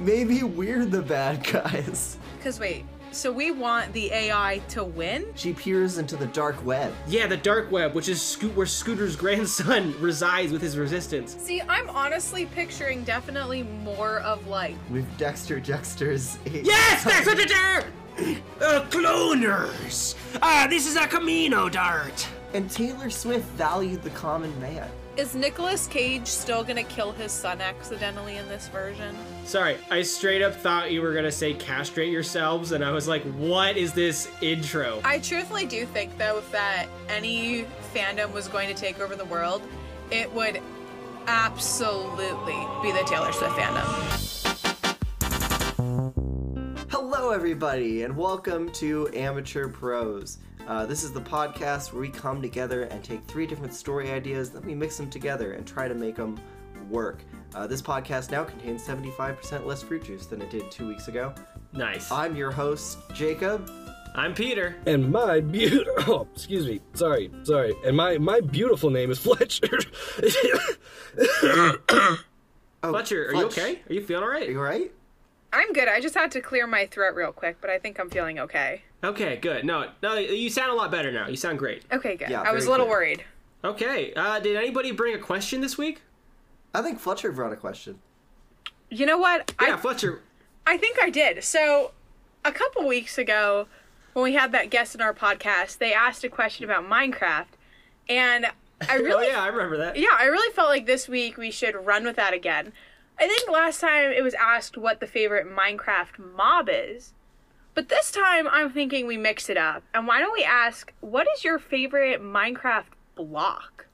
maybe we're the bad guys. Because wait, so we want the AI to win? She peers into the dark web. Yeah, the dark web, which is Sco- where Scooter's grandson resides with his resistance. See, I'm honestly picturing definitely more of like With Dexter Dexter's. Yes, that's what it is! Uh, cloners! Ah, this is a Camino dart! And Taylor Swift valued the common man. Is Nicolas Cage still gonna kill his son accidentally in this version? Sorry, I straight up thought you were gonna say castrate yourselves, and I was like, what is this intro? I truthfully do think though if that any fandom was going to take over the world, it would absolutely be the Taylor Swift fandom. Hello, everybody, and welcome to Amateur Prose. Uh, this is the podcast where we come together and take three different story ideas, then we mix them together and try to make them work. Uh, this podcast now contains 75% less fruit juice than it did two weeks ago. Nice. I'm your host, Jacob. I'm Peter. And my beautiful, oh, excuse me, sorry, sorry. And my my beautiful name is Fletcher. Oh, Fletcher, are you okay? Are you feeling all right? Are alright? you alright? I'm good. I just had to clear my throat real quick, but I think I'm feeling okay. Okay, good. No, no, you sound a lot better now. You sound great. Okay, good. Yeah, I was a little clear. worried. Okay, uh, did anybody bring a question this week? I think Fletcher brought a question. You know what? Yeah, I Fletcher. I think I did. So, a couple weeks ago, when we had that guest in our podcast, they asked a question about Minecraft, and I Oh really, yeah, I remember that. yeah, I really felt like this week we should run with that again. I think last time it was asked what the favorite Minecraft mob is, but this time I'm thinking we mix it up. And why don't we ask what is your favorite Minecraft block?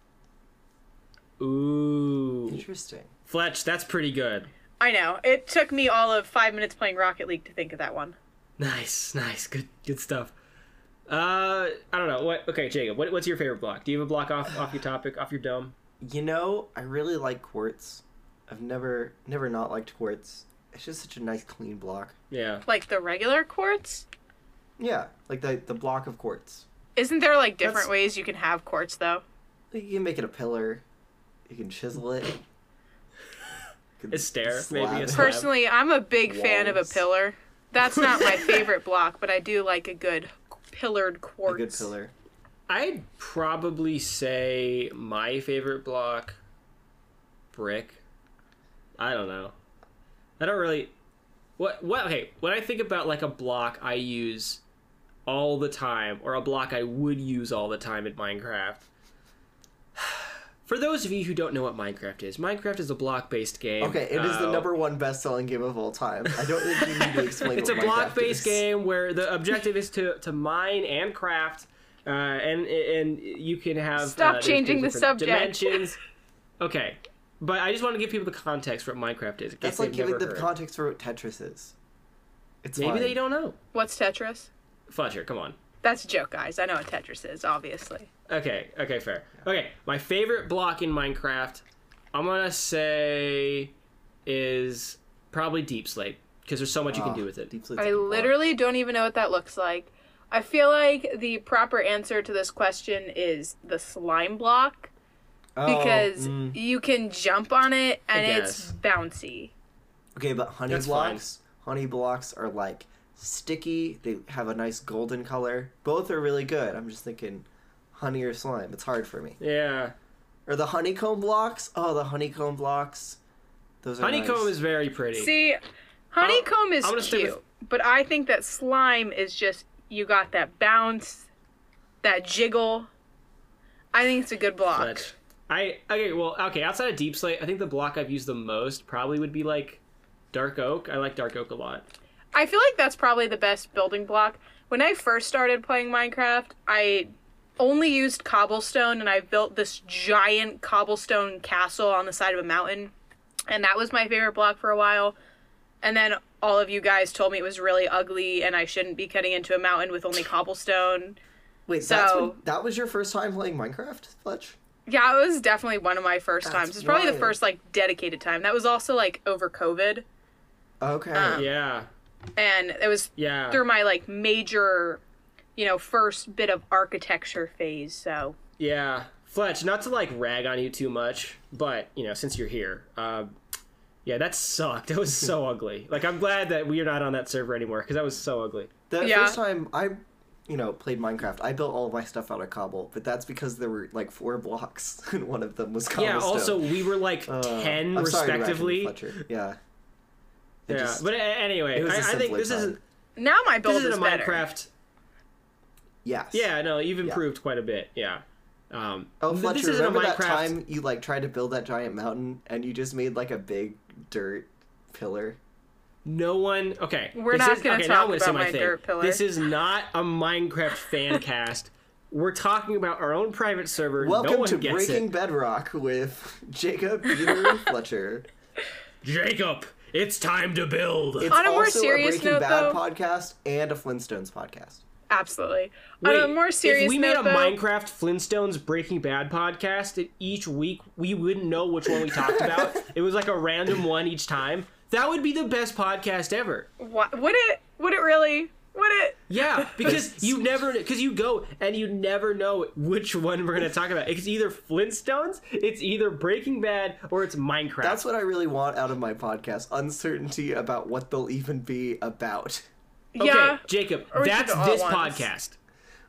Ooh, Interesting. Fletch, that's pretty good. I know it took me all of five minutes playing Rocket League to think of that one. Nice, nice, good, good stuff. Uh, I don't know. What? Okay, Jacob, what, what's your favorite block? Do you have a block off off your topic, off your dome? You know, I really like quartz. I've never, never not liked quartz. It's just such a nice, clean block. Yeah. Like the regular quartz. Yeah, like the the block of quartz. Isn't there like different That's- ways you can have quartz though? You can make it a pillar. You can chisel it. Can A stair, maybe a Personally, I'm a big fan of a pillar. That's not my favorite block, but I do like a good pillared quartz. A quartz. good pillar. I'd probably say my favorite block, brick. I don't know. I don't really. What? What? Okay. When I think about like a block I use all the time, or a block I would use all the time in Minecraft. For those of you who don't know what Minecraft is, Minecraft is a block-based game. Okay, it is the Uh, number one best-selling game of all time. I don't think you need to explain. it's a what Minecraft block-based is. game where the objective is to, to mine and craft, uh, and and you can have Stop uh, changing the subject. Dimensions. Okay, but I just want to give people the context for what Minecraft is. That's like giving the heard. context for what Tetris is. It's Maybe fine. they don't know. What's Tetris? Fletcher, come on. That's a joke, guys. I know what Tetris is, obviously. Okay, okay, fair. Okay, my favorite block in Minecraft, I'm gonna say, is probably Deep Slate because there's so much you can Ah, do with it. Deep Slate's I a block. literally don't even know what that looks like. I feel like the proper answer to this question is the slime block Oh, because mm. you can jump on it and it's bouncy. okay, but honey That's fine. blocks. Honey blocks are like sticky. They have a nice golden color. Both are really good. I'm just thinking, honey or slime. It's hard for me. Yeah, Or the honeycomb blocks. Oh, the honeycomb blocks. Those are honeycomb nice. is very pretty. See, honeycomb is I'm gonna cute, with- but I think that slime is just you got that bounce, that jiggle. I think it's a good block. Fletch. I okay, well, okay. Outside of Deep Slate, I think the block I've used the most probably would be like Dark Oak. I like Dark Oak a lot. I feel like that's probably the best building block. When I first started playing Minecraft, I only used cobblestone and I built this giant cobblestone castle on the side of a mountain. And that was my favorite block for a while. And then all of you guys told me it was really ugly and I shouldn't be cutting into a mountain with only cobblestone. Wait, that's when, So- that was your first time playing Minecraft, Fletch? Yeah, it was definitely one of my first That's times. It's probably the first like dedicated time. That was also like over COVID. Okay. Um, Yeah, And it was yeah. through my like major, you know, first bit of architecture phase. So Yeah, Fletch. Not to like rag on you too much, but you know, since you're here, uh, Yeah, that sucked. It was so ugly. Like, I'm glad that we are not on that server anymore because that was so ugly. The Yeah. first time I, you know, played Minecraft, I built all of my stuff out of cobble, but that's because there were like four blocks, and one of them was cobblestone. Yeah. Also, we were like Uh, ten I'm sorry, Raccoon respectively. Fletcher. Yeah. It yeah. just- but a- anyway, it was a I, I think this time. isn't Now my build this is isn't a better. Minecraft. yes. Yeah. No, you've Yeah. improved quite a bit. Yeah. Um, Oh, Fletcher, this isn't a remember that Minecraft. time you like tried to build that giant mountain and you just made like a big dirt pillar? No one. Okay, We're this not is, gonna okay, now talk I'm gonna about my my thing. dirt pillar. This is not a Minecraft fan cast. We're talking about our own private server. Welcome no one to gets Breaking it. Bedrock with Jacob, Peter, Fletcher. Jacob, it's time to build. It's On a more serious a Breaking note, Bad though- podcast and a Flintstones podcast. Absolutely. Wait, On a more serious if we made note, a though, Minecraft Flintstones Breaking Bad podcast, each week we wouldn't know which one we talked about. it was like a random one each time. That would be the best podcast ever. wha- would it? Would it really? Would it? Yeah, because you never because you go and you never know which one we're gonna talk about. It's either Flintstones, it's either Breaking Bad, or it's Minecraft. That's what I really want out of my podcast uncertainty about what they'll even be about. okay, Yeah. Jacob. Or we should That's this at once. podcast.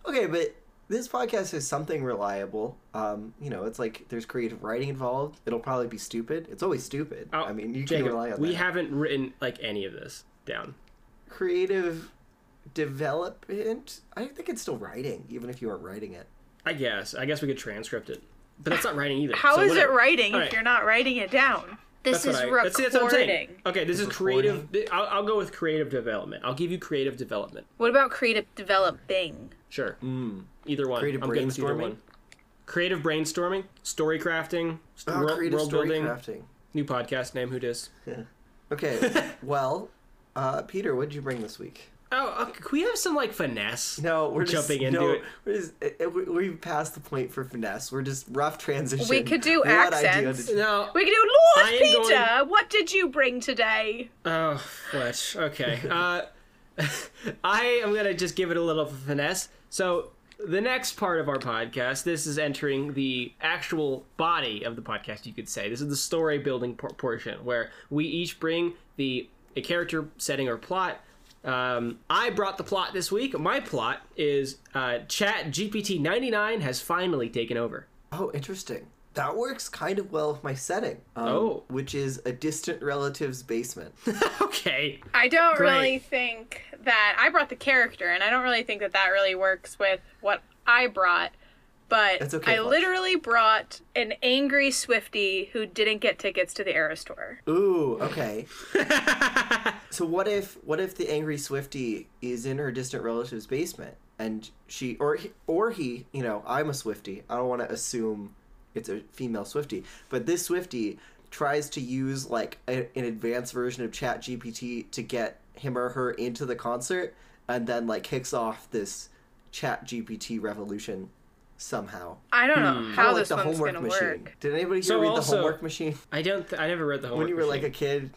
Okay, but this podcast is something reliable. Um, you know, it's like there's creative writing involved. It'll probably be stupid. It's always stupid. Oh, I mean, you Jacob, can rely on that. we that. haven't written like any of this down. creative development. I think it's still writing, even if you aren't writing it. I guess. I guess we could transcript it, but that's not writing either. How so is whatever. it writing All if right. you're not writing it down? This That's is what I, that's, that's what I'm saying. recording. Okay, this is Recording. creative. I'll, I'll go with creative development. I'll give you creative development. What about creative developing? Sure. Mm. Either one. Creative I'm good with either brainstorming? one. Creative brainstorming, story crafting, Oh, world, creative world story building. crafting. New podcast name. Who dis? Okay, well, uh, Peter, what did you bring this week? Oh, okay, can we have some like finesse? No, we're just, Jumping into no, it. We're just, uh, uh, we- we've passed the point for finesse. We're just rough transition. We could do What accents. did- No. We can do I Lord am Peter. going- What did you bring today? Oh, Fletch. Okay. Uh, I am gonna just give it a little finesse. So the next part of our podcast, this is entering the actual body of the podcast. You could say this is the story building por- portion where we each bring the a character setting or plot. Um, I brought the plot this week. My plot is uh, Chat GPT 99 has finally taken over. Oh, interesting. That works kind of well with my setting. Um, Oh. Which is a distant relative's basement. okay. I don't Great. really think that I brought the character, and I don't really think that that really works with what I brought. But It's okay, I Fletch. literally brought an angry Swifty who didn't get tickets to the Eras Tour. Ooh, okay. so what if what if the angry Swifty is in her distant relative's basement and she or he, or he, you know, I'm a Swifty. I don't want to assume it's a female Swifty, but this Swifty tries to use like a, an advanced version of Chat GPT to get him or her into the concert and then like kicks off this Chat GPT revolution somehow. I don't know Kinda how like this the one's homework gonna machine. work. Did anybody here So read also- the homework machine I don't. Th- I never read the homework. when you were like a kid?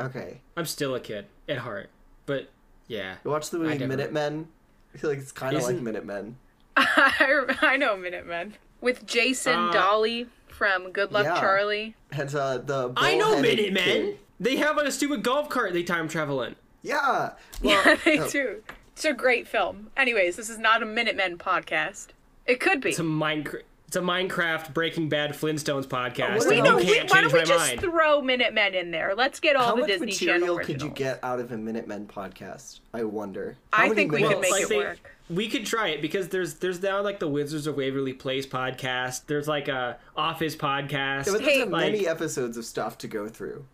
Okay. I'm still a kid at heart, but yeah. You watch the movie never- Minutemen? I feel like it's kind of like Minutemen. I, I know Minutemen with Jason Uh, Dolley from Good Luck yeah. Charlie. And uh, the I know Minutemen. They have like a stupid golf cart they time travel in. Yeah. Well, Yeah, they oh, do. It's a great film. Anyways, this is not a Minutemen podcast. It could be. It's a Minecraft. It's a Minecraft Breaking Bad Flintstones podcast. what we and you know. We, can't why change don't we my just mind. throw Minutemen in there? Let's get all How the much Disney Channel material could you get out of a Minutemen podcast? I wonder. How I think we could make like it they- work. We could try it because there's there's now like the Wizards of Waverly Place podcast. There's like a Office podcast. Yeah, but Hey, there's like- many episodes of stuff to go through.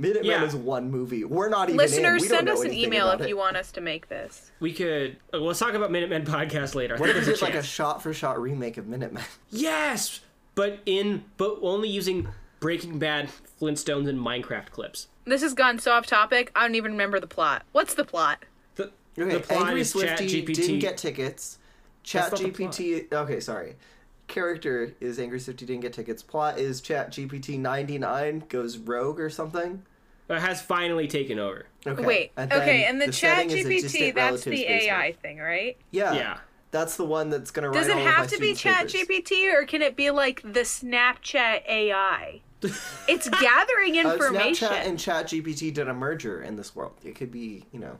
Minutemen Yeah. is one movie. We're not even. Listeners, We send us an email if it. you want us to make this. we could. uh, Let's talk about Minutemen podcast later. What if we there's like a shot-for-shot remake of Minutemen? Yes, but in but only using Breaking Bad, Flintstones, and Minecraft clips. This has gone so off topic. I don't even remember the plot. What's the plot? The, Okay, the plot Angry is Swifty didn't get tickets. Chat That's not the GPT. Okay, sorry. Character is Angry Swifty didn't get tickets. Plot is Chat GPT ninety nine goes rogue or something. It has finally taken over. Okay. Wait. then okay, and the, Chat setting is a GPT, distant that's the AI basement. thing, right? Yeah. Yeah. That's the one that's gonna Does it all of have my to be students' Chat papers. GPT or can it be like the Snapchat AI? It's gathering Uh, information. Snapchat and ChatGPT did a merger in this world. It could be, you know,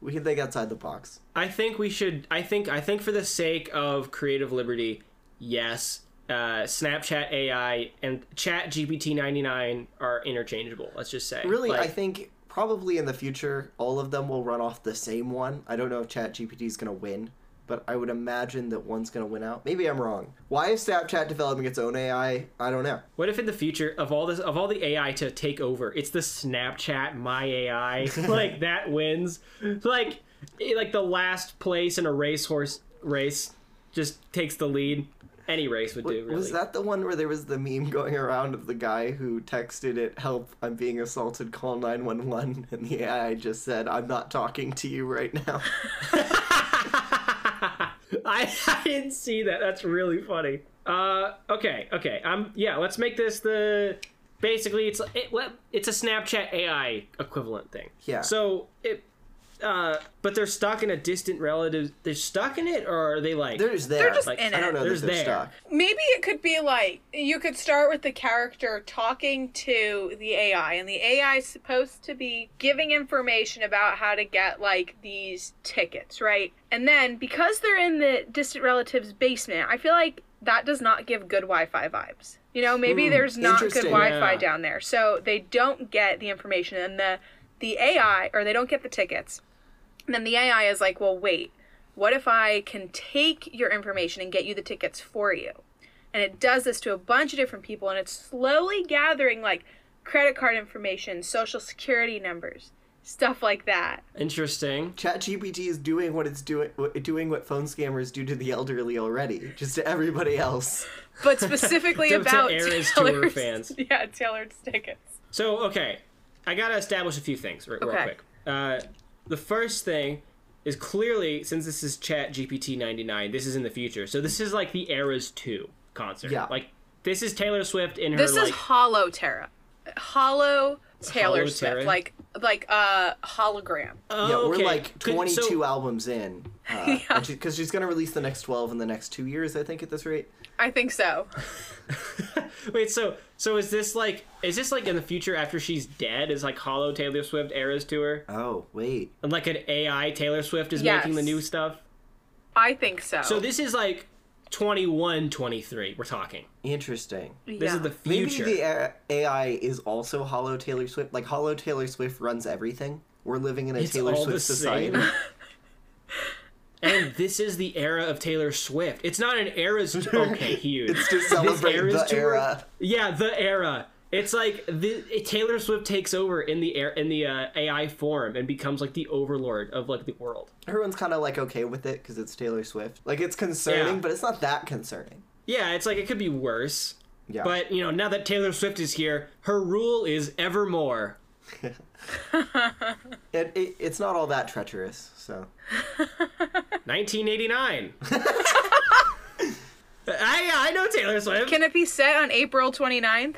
we can think outside the box. I think we should. I think. I think for the sake of creative liberty, yes. Uh, Snapchat AI and Chat GPT ninety nine are interchangeable. Let's just say. Really, Like, I think probably in the future, all of them will run off the same one. I don't know if Chat GPT is going to win, but I would imagine that one's going to win out. Maybe I'm wrong. Why is Snapchat developing its own AI? I don't know. What if in the future of all this of all the AI to take over, it's the Snapchat My AI like that wins, like eh, like the last place in a racehorse race just takes the lead. Any race would do. Really. Was that the one where there was the meme going around of the guy who texted it, "Help! I'm being assaulted. Call 911," and the AI just said, "I'm not talking to you right now." I, I didn't see that. That's really funny. Uh, okay, okay. Um, yeah. Let's make this the basically it's it, it's a Snapchat AI equivalent thing. Yeah. So it, uh, but they're stuck in a distant relative. They're stuck in it, or are they like? They're just there. They're just Like, in I don't it. know There's that they're there. stuck. Maybe it could be like you could start with the character talking to the AI, and the AI is supposed to be giving information about how to get like these tickets, right? And then because they're in the distant relative's basement, I feel like that does not give good Wi-Fi vibes. You know, maybe Hmm, there's not good. Wi-Fi Yeah. down there, so they don't get the information, and the the AI or they don't get the tickets. And then the AI is like, well, wait, what if I can take your information and get you the tickets for you? And it does this to a bunch of different people, and it's slowly gathering like credit card information, social security numbers, stuff like that. Interesting. ChatGPT is doing what it's doing, what- doing what phone scammers do to the elderly already, just to everybody else. But specifically To- to about Eras Tour fans. Yeah, Taylor's tickets. So okay, I gotta establish a few things real, real Okay. quick. Uh, the first thing is clearly since this is Chat GPT ninety nine, this is in the future. So this is like the Eras two concert. Yeah. Like this is Taylor Swift in her This like is Hollow Terra. Hollow Taylor Hollow Swift, Terra? like like a hologram. oh, yeah, we're okay. like Could- 22 so- albums in. Uh, Because she's going to release the next 12 in the next two years, I think, at this rate. I think so. Wait, so so is this like is this like in the future after she's dead? Is like Hollow Taylor Swift Eras Tour? Oh, wait. and like an AI Taylor Swift is Yes. making the new stuff? I think so. So this is like 21, 23, We're talking. Interesting. This yeah. is the future. Maybe future. the AI is also Hollow Taylor Swift. Like, Hollow Taylor Swift runs everything. We're living in a It's Taylor Swift society. And this is the era of Taylor Swift. It's not an era's okay, huge. It's to celebrate Eras the tour- era. Yeah, the era. It's like the Taylor Swift takes over in the air in the uh, AI form and becomes like the overlord of like the world. Everyone's kind of like okay with it because it's Taylor Swift. Like, it's concerning, Yeah. but it's not that concerning. Yeah, it's like it could be worse. Yeah. But you know, now that Taylor Swift is here, her rule is evermore. It, it, it's not all that treacherous, so. 1989. I I know Taylor Swift. Can it be set on April 29th?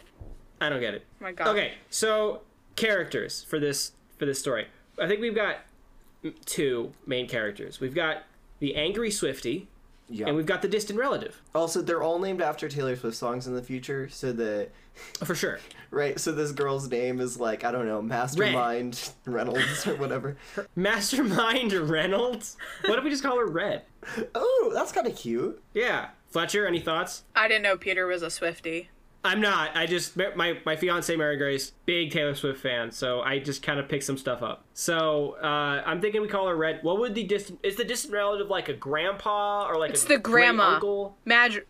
I don't get it. Oh my god. Okay, so characters for this for this story. I think we've got two main characters. We've got the angry Swifty, Yeah. and we've got the distant relative. Also, they're all named after Taylor Swift songs in the future, so the For sure. right. So this girl's name is like I don't know, Mastermind Reynolds or whatever. Mastermind Reynolds. What if we just call her Red? Oh, that's kind of cute. Yeah. Fletcher, any thoughts? I didn't know Peter was a Swifty. I'm not. I just my my fiance Mary Grace, big Taylor Swift fan, so I just kind of picked some stuff up. So uh, I'm thinking we call her Red. What would the distant is the distant relative like a grandpa or like It's a the grandma. uncle? Mag-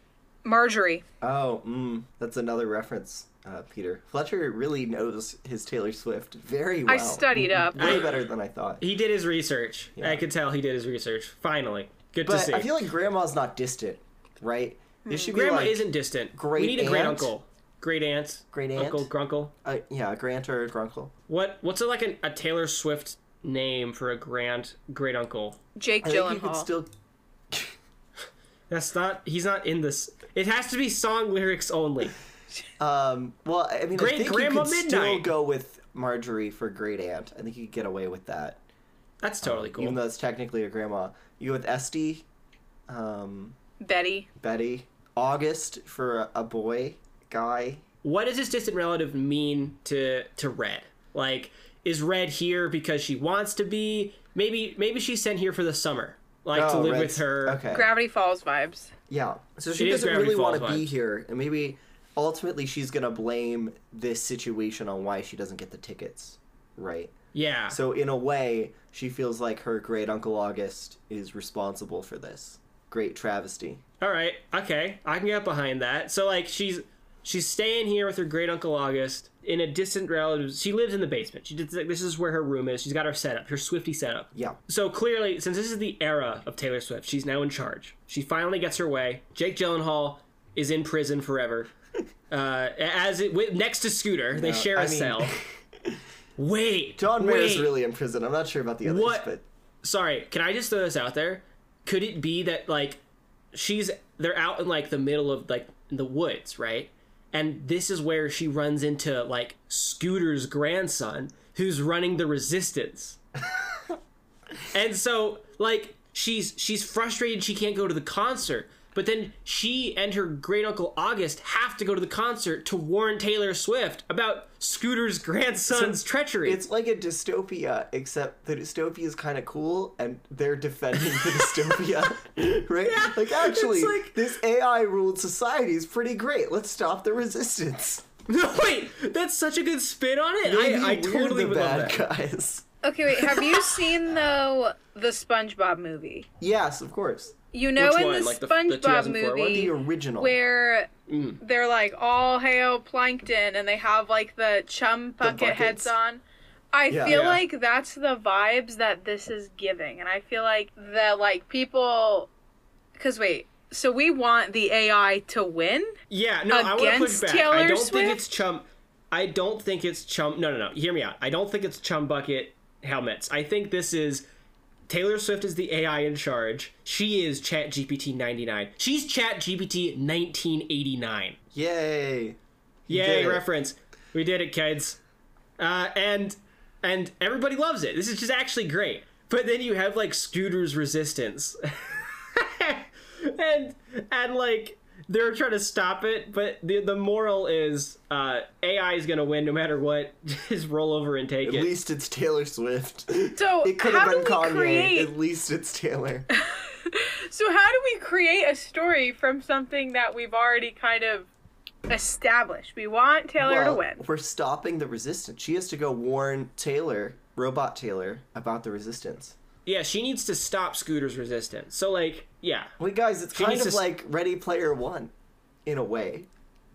Marjorie. Oh, mm, that's another reference, uh, Peter. Fletcher really knows his Taylor Swift very well. I studied up. way better than I thought. He did his research. Yeah. I could tell he did his research. Finally, good to But see. I feel like Grandma's not distant, right? It should Grandma be like, isn't distant. we great need a great uncle, great aunt, Great aunt? uncle, grunkle. uh, yeah, a Grant or a Grunkle. What what's it like an, a Taylor Swift name for a grand great uncle? Jake I think you could Gyllenhaal. still. That's not. He's not in this. It has to be song lyrics only. Um, well, I mean, Great I think Grandma you could still Midnight. go with Marjorie for Great Aunt. I think you could get away with that, That's totally cool. even though it's technically a grandma. You go with Esty, um, Betty. Betty, August for a, a boy, guy, what does this distant relative mean to to Red? Like, is Red here because she wants to be? Maybe maybe she's sent here for the summer, like to Oh, live Red's- with her. Okay. Gravity Falls vibes. Yeah. So she is doesn't really want to be here, and maybe ultimately she's gonna blame this situation on why she doesn't get the tickets, right? Yeah. So in a way, she feels like her great uncle August is responsible for this. Great travesty. All right. Okay. I can get behind that. So like she's she's staying here with her great uncle August in a distant relative. She lives in the basement. She did this is where her room is. She's got her setup, her Swifty setup. Yeah. So clearly, since this is the era of Taylor Swift, she's now in charge. She finally gets her way. Jake Gyllenhaal is in prison forever. Uh, as it with, next to Scooter, they No, share a I mean- cell. Wait, John Mayer is really in prison. I'm not sure about the others, What? but sorry can i just throw this out there could it be that like she's they're out in like the middle of like the woods right and this is where she runs into like scooter's grandson who's running the resistance. And so like she's she's frustrated she can't go to the concert but then she and her great uncle august have to go to the concert to warn taylor swift about scooter's grandson's treachery it's like a dystopia, except the dystopia is kind of cool, and they're defending the dystopia, right? Yeah, like actually, like- this AI ruled society is pretty great. Let's stop the resistance. No, wait, that's such a good spin on it. Maybe I, I totally the would love bad that. guys. Okay, wait. Have you seen though the SpongeBob movie? Yes, of course. You know, Which in one? the Like the- the SpongeBob 2004 one? movie, The original. where Mm. they're like all hail plankton and they have like the chum bucket buckets. heads on. I Yeah. feel Yeah. like that's the vibes that this is giving, and I feel like that like people, because wait, so we want the AI to win? Yeah, no, I want to push Against back. Taylor I don't Swift? think it's chum. I don't think it's chum. No, no, no. Hear me out. I don't think it's chum bucket helmets. I think this is Taylor Swift is the AI in charge. She is Chat GPT 99. She's Chat GPT 1989. Yay. Yay, did it. reference. We did it, kids. Uh, and and everybody loves it. This is just actually great. But then you have like Scooter's resistance. and and like they're trying to stop it, but the the moral is uh, AI is gonna win no matter what. Just roll over and take At it. At least it's Taylor Swift. So it could how have been do we Kanye. create? At least it's Taylor. So how do we create a story from something that we've already kind of established? We want Taylor to win. We're stopping the resistance. She has to go warn Taylor, robot Taylor, about the resistance. Yeah, she needs to stop Scooter's resistance. So like, yeah, Wait, guys, it's She kind of to like Ready Player One, in a way.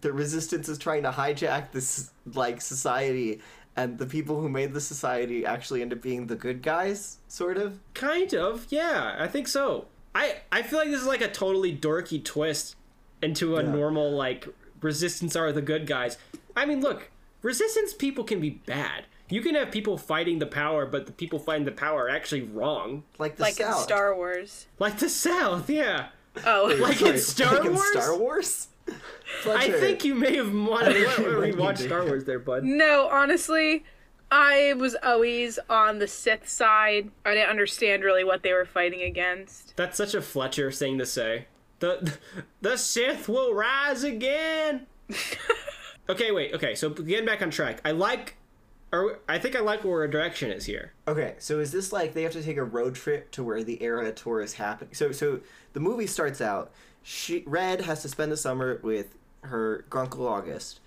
The resistance is trying to hijack this like society, and the people who made the society actually end up being the good guys, sort of. Kind of, yeah, I think so. I I feel like this is like a totally dorky twist into a Yeah. normal like resistance are the good guys. I mean, look, resistance people can be bad. You can have people fighting the power, but the people fighting the power are actually wrong. Like the Like in Star Wars. Like the South, yeah. Oh, Like in Star like in Wars? Star Wars? I think you may have wanted to you rewatch Star Wars there, bud. no, honestly, I was always on the Sith side. I didn't understand really what they were fighting against. That's such a Fletcher thing to say. The the Sith will rise again. okay, wait. Okay, so getting back on track. I like, or I think I like where our direction is here. Okay, so is this like they have to take a road trip to where the era tour is happening? So, so the movie starts out. She Red has to spend the summer with her grunkle August.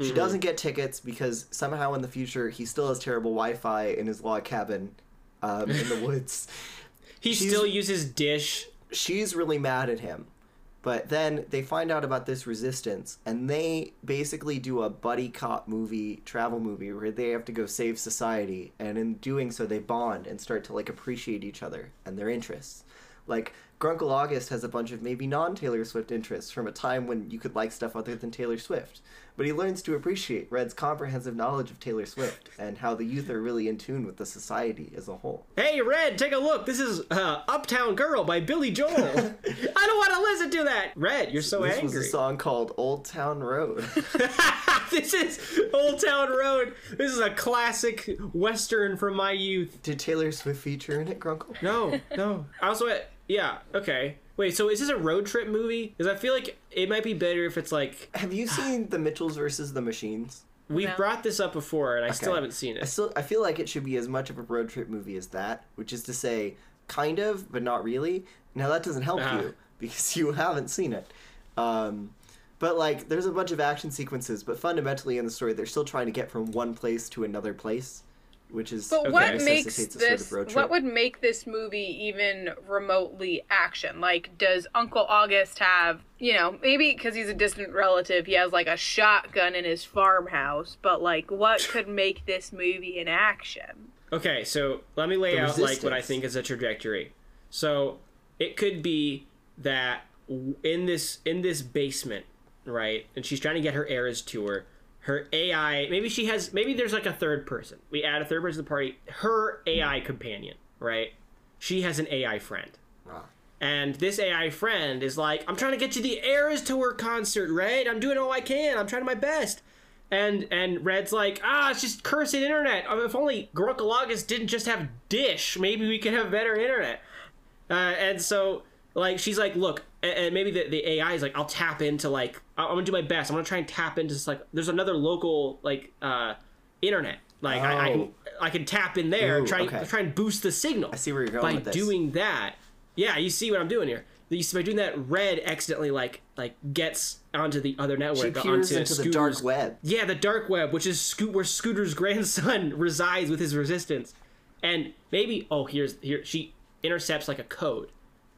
She doesn't get tickets because somehow in the future he still has terrible Wi-Fi in his log cabin um, in the woods. He She's- still uses dish. She's really mad at him, but then they find out about this resistance, and they basically do a buddy cop movie, travel movie, where they have to go save society, and in doing so, they bond and start to like appreciate each other and their interests. Like Grunkle August has a bunch of maybe non Taylor Swift interests from a time when you could like stuff other than Taylor Swift. But he learns to appreciate Red's comprehensive knowledge of Taylor Swift and how the youth are really in tune with the society as a whole. Hey, Red, take a look. This is uh, "Uptown Girl" by Billy Joel. I don't want to listen to that. Red, you're so this angry. This was a song called Old Town Road. this is Old Town Road. This is a classic western from my youth. Did Taylor Swift feature in it, Grunkle? No, no. I also, Yeah. Okay. Wait. So is this a road trip movie? Because I feel like it might be better if it's like Have you seen the Mitchells versus the Machines? we've No. brought this up before, and I still Okay. haven't seen it. I it. still I feel like it should be as much of a road trip movie as that, which is to say, kind of, but not really. Now that doesn't help Uh-huh. you because you haven't seen it. Um, but like, there's a bunch of action sequences, but fundamentally in the story, they're still trying to get from one place to another place, which is But Okay. what makes a sort this? of road trip. What would make this movie even remotely action? Like, does Uncle August have? You know, maybe because he's a distant relative, he has like a shotgun in his farmhouse. But like, what could make this movie an action? Okay, so let me lay The out like what I think is a trajectory. So it could be that in this in this basement, right? And she's trying to get her Eras Tour. Her AI, maybe she has, maybe there's like a third person. We add a third person to the party. Her AI companion, right? She has an AI friend. Ah. And this AI friend is like, I'm trying to get you the Eras Tour concert, right? I'm doing all I can. I'm trying my best. And and Red's like, ah, it's just cursed internet. Oh, if only Grunkle August didn't just have Dish, maybe we could have better internet. Uh, and so, like, she's like, look, and, maybe the, the AI is like, I'll tap into like, I'm gonna do my best. I'm gonna try and tap into this, like, there's another local like uh, internet. Like I, I can Oh. I can tap in there, Ooh, try okay. try and boost the signal. I see where you're going by with this. doing that. Yeah, you see what I'm doing here. You see, by doing that, Red accidentally like like gets onto the other network. She peers onto into the dark web. Yeah, the dark web, which is Scoot where Scooter's grandson resides with his resistance, and maybe oh here's here she intercepts like a code,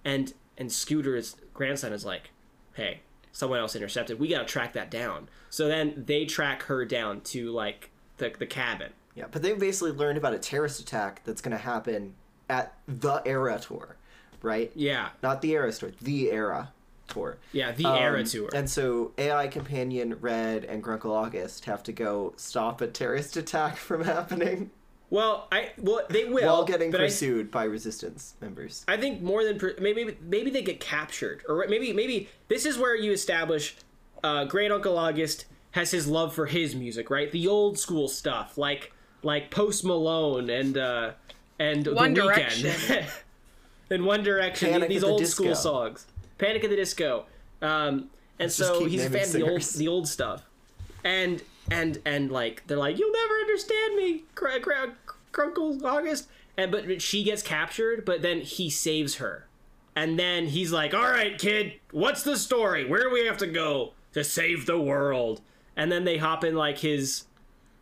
and and Scooter's grandson is like, hey, someone else intercepted. We gotta track that down. So then they track her down to like the the cabin. Yeah, but they've basically learned about a terrorist attack that's going to happen at the Era tour, right? Yeah, Not the Era tour, the Era tour. yeah, the Um, era tour. And so AI companion Red and Grunkle August have to go stop a terrorist attack from happening Well, I well they will while getting but I- pursued by resistance members. I think more than maybe maybe they get captured, or maybe maybe this is where you establish uh, Great Uncle August has his love for his music, right? The old school stuff, like like Post Malone and uh, and One the Direction. Weeknd, and One Direction. Panic these at the old school songs, Panic at the Disco, um, and Let's so he's a naming fan of the old the old stuff, and and and like they're like you'll never understand me, Cr- Cr- Grunkle August, and but she gets captured, but then he saves her. And then he's like, "All right, kid, what's the story? Where do we have to go to save the world?" And then they hop in like his,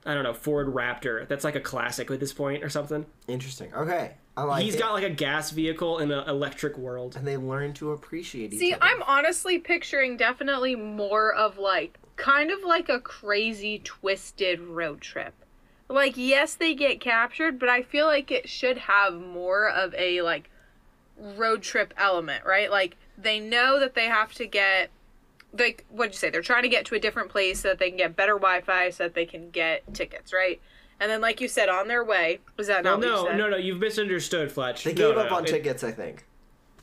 I don't know, Ford Raptor. That's like a classic at this point or something. Interesting. Okay, I like He's it. got like a gas vehicle in an electric world. and they learn to appreciate each See, other. I'm honestly picturing definitely more of like kind of like a crazy twisted road trip. Like yes, they get captured, but I feel like it should have more of a like road trip element, right? Like they know that they have to get like what'd you say? They're trying to get to a different place so that they can get better Wi-Fi so that they can get tickets, right? And then, like you said, on their way, was that No, not what you no, said? no, no. You've misunderstood, Fletch. They No, gave no, up no. on It- tickets, I think.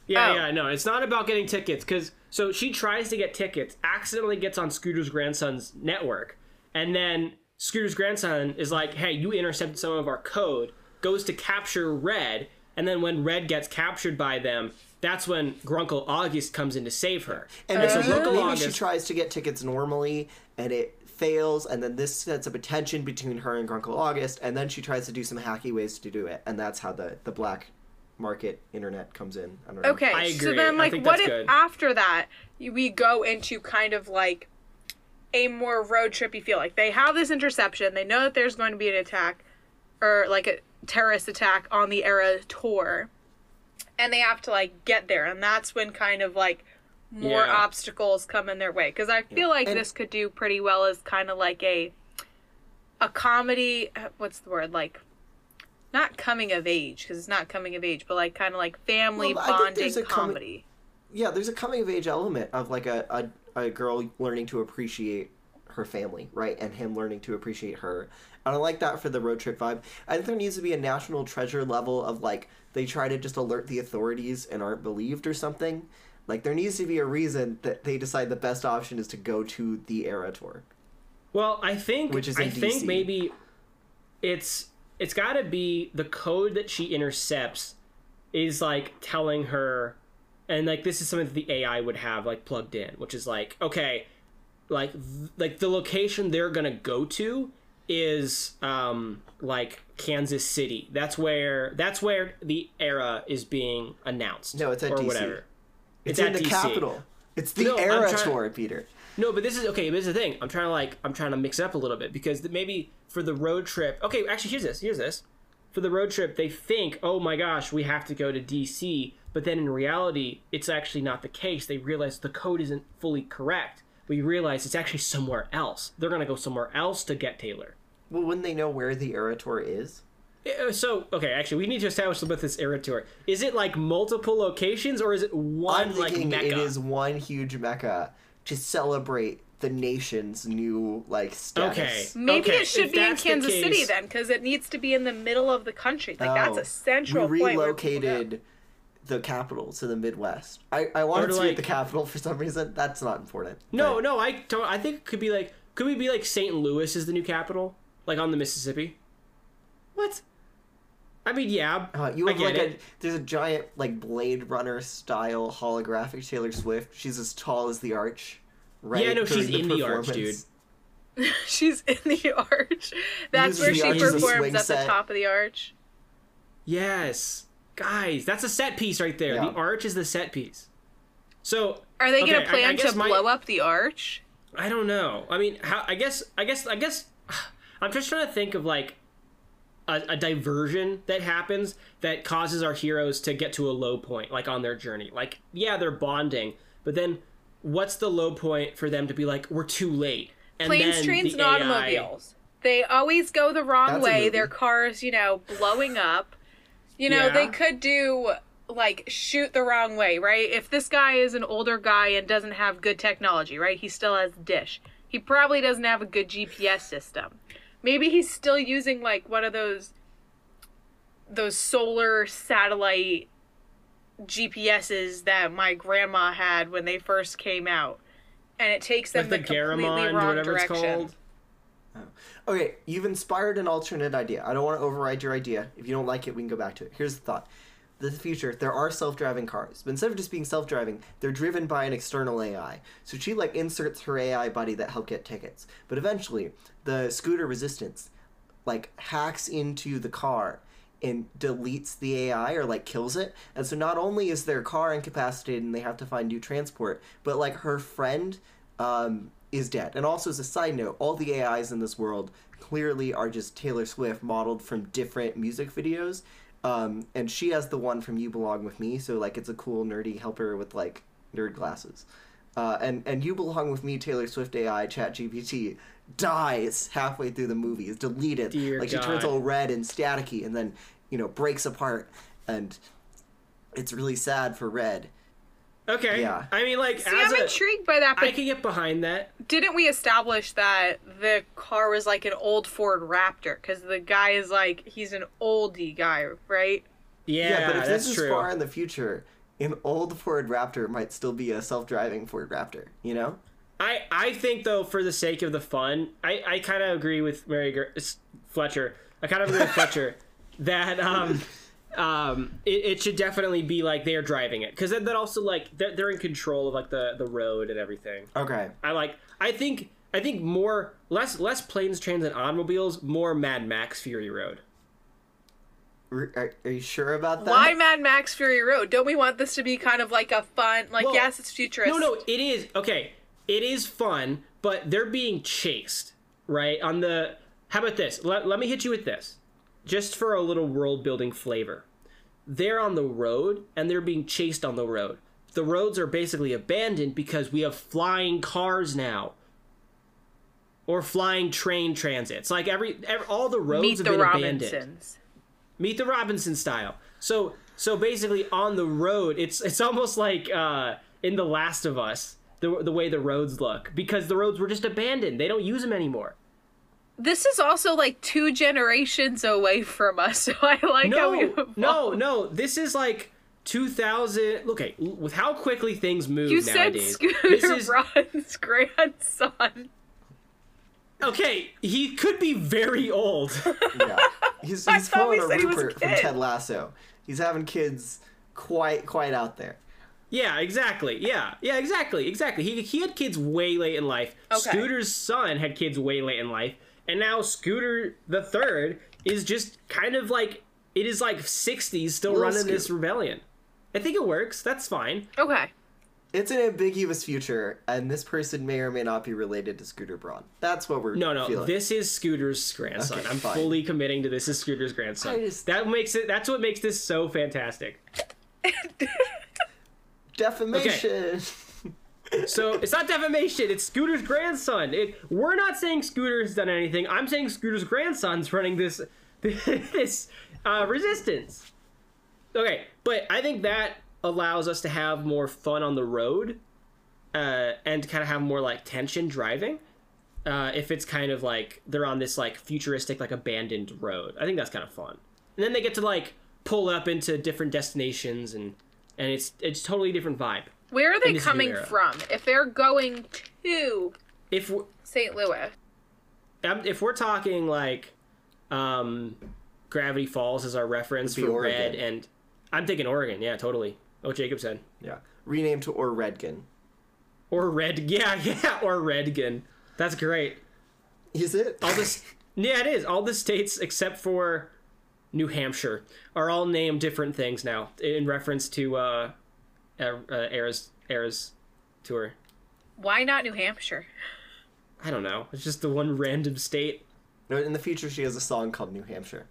Yeah, Oh. yeah, no, it's not about getting tickets because so she tries to get tickets, accidentally gets on Scooter's grandson's network, and then Scooter's grandson is like, "Hey, you intercepted some of our code." Goes to capture Red, and then when Red gets captured by them, that's when Grunkle August comes in to save her. And so maybe, Grunkle maybe she tries to get tickets normally, and it fails, and then this sets up a tension between her and Grunkle August, and then she tries to do some hacky ways to do it, and that's how the, the black market internet comes in. I don't know. Okay, I so agree. then I like think what if good. after that we go into kind of like a more road trippy feel? Like they have this interception, they know that there's going to be an attack or like a terrorist attack on the era tour. And they have to like get there and that's when kind of like more Yeah. obstacles come in their way cuz I feel like And- this could do pretty well as kind of like a a comedy uh, what's the word like not coming of age because it's not coming of age but like kind of like family Well, bonding there's a comi- comedy Yeah, there's a coming of age element of like a, a, a girl learning to appreciate her family, right? And him learning to appreciate her. And I like that for the road trip vibe. I think there needs to be a national treasure level of like they try to just alert the authorities and aren't believed or something. Like there needs to be a reason that they decide the best option is to go to the era tour. Well, I think Which is I think DC. maybe it's it's got to be the code that she intercepts is like telling her and like this is something that the AI would have like plugged in, which is like okay, like th- like the location they're gonna go to is um like Kansas City. That's where that's where the era is being announced. No, it's at or DC. whatever. It's, at in the DC. capital. It's the No, era trying- tour, Peter. No, but this is okay. But this is the thing. I'm trying to like I'm trying to mix it up a little bit because maybe for the road trip. Okay, actually, here's this. Here's this. For the road trip, they think, oh my gosh, we have to go to DC. But then in reality, it's actually not the case. They realize the code isn't fully correct. We realize it's actually somewhere else. They're gonna go somewhere else to get Taylor. Well, wouldn't they know where the era tour is? Uh, So okay, actually, we need to establish about this era tour. Is it like multiple locations or is it one I'm like mecca? it is one huge mecca to celebrate the nation's new like status. Okay. Maybe Okay, it should if be in that's the Kansas City then, because it needs to be in the middle of the country. Like that's Oh, a central we point. The capital to the Midwest. I, I wanted Or to be at the capital for some reason. That's not important. No, but- no, I don't. I think it could be like, could we be like St. Louis is the new capital, like on the Mississippi? What? I mean, yeah, Uh, you I have get like a it. there's a giant like Blade Runner style holographic Taylor Swift. She's as tall as the arch. Right. Yeah, no, she's during in the arch, dude. She's in the arch. That's Uses where the she arch performs swing at the top of the arch. Yes, guys, that's a set piece right there. Yeah. The arch is the set piece. So Are they Okay, gonna I- I plan to my- blow up the arch? I don't know. I mean, how? I guess. I guess. I guess. I'm just trying to think of like a, a diversion that happens that causes our heroes to get to a low point, like on their journey. Like, yeah, they're bonding, but then what's the low point for them to be like, we're too late? And Planes, then trains, the and AI automobiles. They always go the wrong That's way. Their cars, you know, blowing up. You know, Yeah. they could do like shoot the wrong way, right? If this guy is an older guy and doesn't have good technology, right? He still has dish. He probably doesn't have a good GPS system. Maybe he's still using like one of those those solar satellite GPSs that my grandma had when they first came out. And it takes them like the the completely Garmin wrong whatever it's direction. called. Oh. Okay, you've inspired an alternate idea. I don't want to override your idea. If you don't like it, we can go back to it. Here's the thought. The future, there are self-driving cars, but instead of just being self-driving, they're driven by an external AI. So she like inserts her AI buddy that help get tickets. But eventually, the scooter resistance like hacks into the car and deletes the AI or like kills it. And so not only is their car incapacitated and they have to find new transport, but like her friend um, is dead. And also as a side note, all the AIs in this world clearly are just Taylor Swift modeled from different music videos. Um, and she has the one from You Belong with Me, so like it's a cool nerdy helper with like nerd glasses. Uh, and and You Belong with Me, Taylor Swift AI ChatGPT dies halfway through the movie, is deleted. Dear like she turns all red and staticky, and then you know breaks apart, and it's really sad for Red. Okay. Yeah. I mean, like, See, as I'm a, intrigued by that, I but can get behind that. didn't we establish that the car was like an old Ford Raptor? Because the guy is like, he's an oldie guy, right? Yeah, Yeah, but if that's this is true. far in the future, an old Ford Raptor might still be a self-driving Ford Raptor. You know? I, I think though, for the sake of the fun, I, I kind of agree with Mary Ger- Fletcher. I kind of agree with Fletcher that um, um, it, it should definitely be like they are driving it because then that also like they're, they're in control of like the, the road and everything. Okay. I like. I think. I think more less less planes, trains, and automobiles. More Mad Max Fury Road. Are, are you sure about that? Why Mad Max Fury Road? Don't we want this to be kind of like a fun, like, Well, yes, it's futuristic. No, no, it is okay. It is fun, but they're being chased, right? On the how about this? Let, let me hit you with this, just for a little world building flavor. They're on the road and they're being chased on the road. The roads are basically abandoned because we have flying cars now. Or flying train transits. Like every, every all the roads Meet have the been abandoned. Robinsons. Meet the Robinson style. So so basically on the road, it's it's almost like uh, in The Last of Us, the the way the roads look because the roads were just abandoned. They don't use them anymore. This is also like two generations away from us, so I like how we No, no, no. This is like 2000. Okay, with how quickly things move You said nowadays. Scooter this is Braun's grandson. okay. He could be very old. Yeah. He's, I he's thought we a said he was a Rupert from. Ted Lasso. He's having kids quite quite out there. Yeah, exactly. Yeah, yeah, exactly, exactly. He he had kids way late in life. Okay. Scooter's son had kids way late in life, and now Scooter the third is just kind of like it is like '60s still Little running Scoot. this rebellion. I think it works. That's fine. Okay. It's an ambiguous future, and this person may or may not be related to Scooter Braun. That's what we're No, no, feeling. this is Scooter's grandson. Okay, I'm fine. fully committing to this is Scooter's grandson. I just- That makes it. That's what makes this so fantastic. defamation. So it's not defamation. It's Scooter's grandson. It, we're not saying Scooter's done anything. I'm saying Scooter's grandson's running this this uh, resistance. Okay, but I think that allows us to have more fun on the road, uh, and kind of have more like tension driving. Uh, if it's kind of like they're on this like futuristic like abandoned road, I think that's kind of fun. And then they get to like pull up into different destinations and and it's it's totally different vibe. Where are they coming from? If they're going to If St. Louis. um, if we're talking like um gravity falls as our reference Would be for red and i'm thinking oregon yeah totally oh jacob said yeah, renamed to Or Redkin. or red yeah yeah or redgan that's great Is it? all this yeah it is all the states except for new hampshire are all named different things now in reference to uh uh, uh era's Eras tour Why not New Hampshire? i don't know it's just the one random state No, In the future, she has a song called New Hampshire.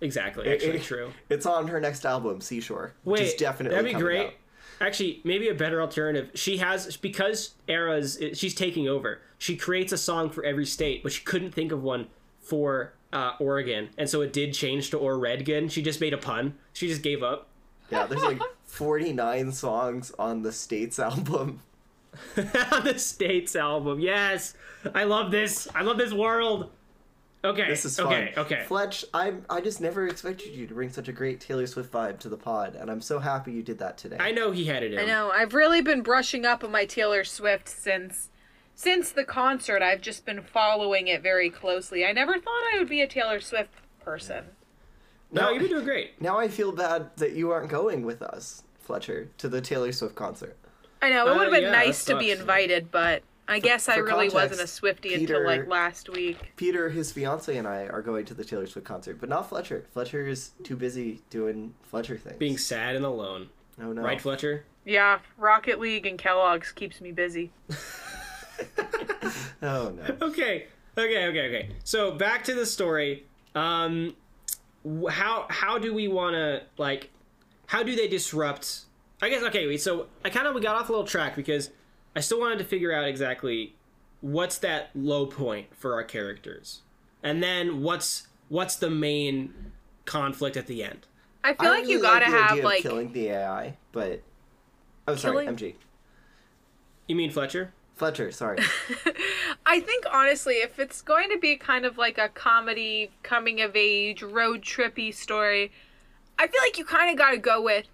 exactly actually true It's on her next album, Seashore. which Wait, is definitely that'd be great. out. Actually, maybe a better alternative. She has because Era's she's taking over. She creates a song for every state, but she couldn't think of one for uh, Oregon, and so it did change to Oregon. She just made a pun. She just gave up. Yeah, there's like 49 songs on the States album. on the states album. Yes, I love this. I love this world. Okay. This is fun. okay. Okay. Fletch, I I just never expected you to bring such a great Taylor Swift vibe to the pod, and I'm so happy you did that today. I know he had it in. I know. I've really been brushing up on my Taylor Swift since since the concert. I've just been following it very closely. I never thought I would be a Taylor Swift person. No, Now- you've been doing great. Now I feel bad that you aren't going with us, Fletcher, to the Taylor Swift concert. I know it Uh, would have been yeah, nice to be invited, but I guess I really context, wasn't a Swifty Peter- until like last week. Peter, his fiance, and I are going to the Taylor Swift concert, but not Fletcher. Fletcher is too busy doing Fletcher things. Being sad and alone. oh no, Right, Fletcher? Yeah, Rocket League and Kellogg's keeps me busy. Oh no. okay okay okay okay so back to the story um wh- how how do we want to like how do they disrupt i guess okay wait so i kind of we got off a little track because i still wanted to figure out exactly what's that low point for our characters. And then what's what's the main conflict at the end. I I feel like really you gotta the have idea of like killing the AI, but I oh sorry, Killing- MG you mean fletcher Fletcher. Sorry. I think honestly, if it's going to be kind of like a comedy, coming of age, road trippy story, I feel like you kind of got to go with